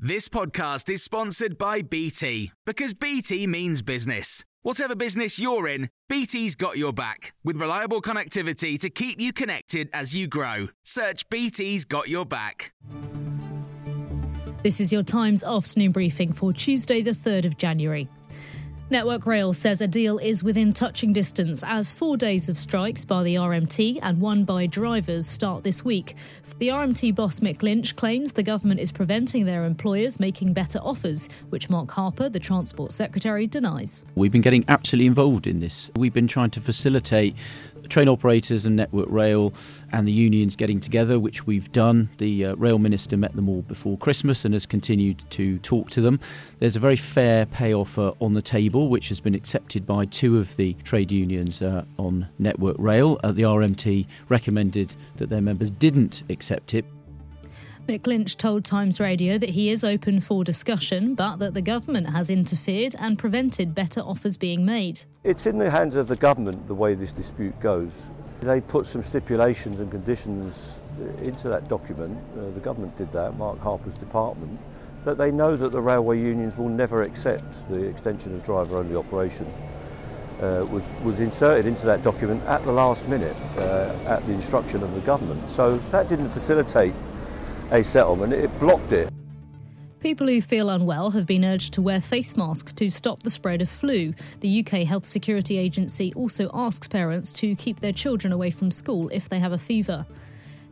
This podcast is sponsored by BT because BT means business. Whatever business you're in, BT's got your back with reliable connectivity to keep you connected as you grow. Search BT's got your back. This is your Times afternoon briefing for Tuesday, the 3rd of January. Network Rail says a deal is within touching distance as four days of strikes by the RMT and one by drivers start this week. The RMT boss Mick Lynch claims the government is preventing their employers making better offers, which Mark Harper, the Transport Secretary, denies. We've been getting absolutely involved in this. We've been trying to facilitate train operators and Network Rail and the unions getting together, which we've done. The uh, rail minister met them all before Christmas and has continued to talk to them. There's a very fair pay offer on the table, which has been accepted by two of the trade unions uh, on Network Rail. Uh, the RMT recommended that their members didn't accept it. Mick Lynch told Times Radio that he is open for discussion, but that the government has interfered and prevented better offers being made. It's in the hands of the government the way this dispute goes. They put some stipulations and conditions into that document. Uh, the government did that, Mark Harper's department, that they know that the railway unions will never accept the extension of driver-only operation. Uh, was, was inserted into that document at the last minute uh, at the instruction of the government. So that didn't facilitate a settlement, it blocked it. People who feel unwell have been urged to wear face masks to stop the spread of flu. The UK Health Security Agency also asks parents to keep their children away from school if they have a fever.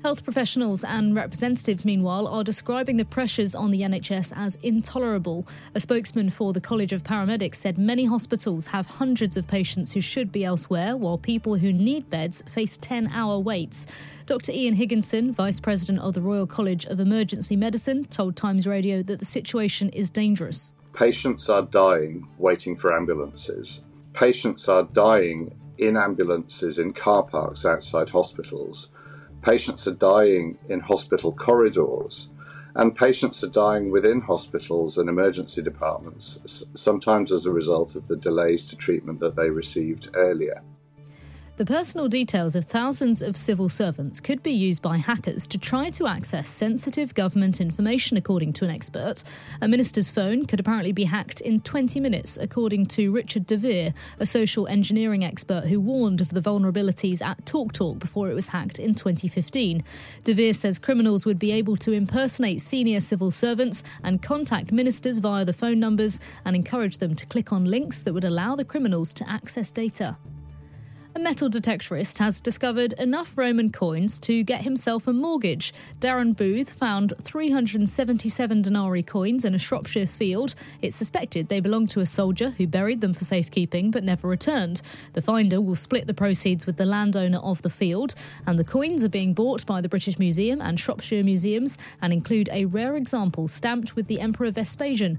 Health professionals and representatives, meanwhile, are describing the pressures on the NHS as intolerable. A spokesman for the College of Paramedics said many hospitals have hundreds of patients who should be elsewhere, while people who need beds face 10 hour waits. Dr. Ian Higginson, Vice President of the Royal College of Emergency Medicine, told Times Radio that the situation is dangerous. Patients are dying waiting for ambulances. Patients are dying in ambulances in car parks outside hospitals. Patients are dying in hospital corridors, and patients are dying within hospitals and emergency departments, sometimes as a result of the delays to treatment that they received earlier. The personal details of thousands of civil servants could be used by hackers to try to access sensitive government information, according to an expert. A minister's phone could apparently be hacked in 20 minutes, according to Richard de Vere, a social engineering expert who warned of the vulnerabilities at TalkTalk before it was hacked in 2015. De Vere says criminals would be able to impersonate senior civil servants and contact ministers via the phone numbers and encourage them to click on links that would allow the criminals to access data. A metal detectorist has discovered enough Roman coins to get himself a mortgage. Darren Booth found 377 denarii coins in a Shropshire field. It's suspected they belonged to a soldier who buried them for safekeeping but never returned. The finder will split the proceeds with the landowner of the field, and the coins are being bought by the British Museum and Shropshire Museums and include a rare example stamped with the Emperor Vespasian.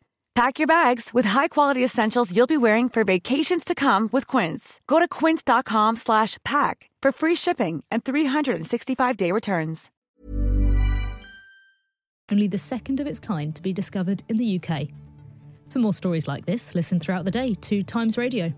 Pack your bags with high-quality essentials you'll be wearing for vacations to come with Quince. Go to quince.com slash pack for free shipping and 365-day returns. Only the second of its kind to be discovered in the UK. For more stories like this, listen throughout the day to Times Radio.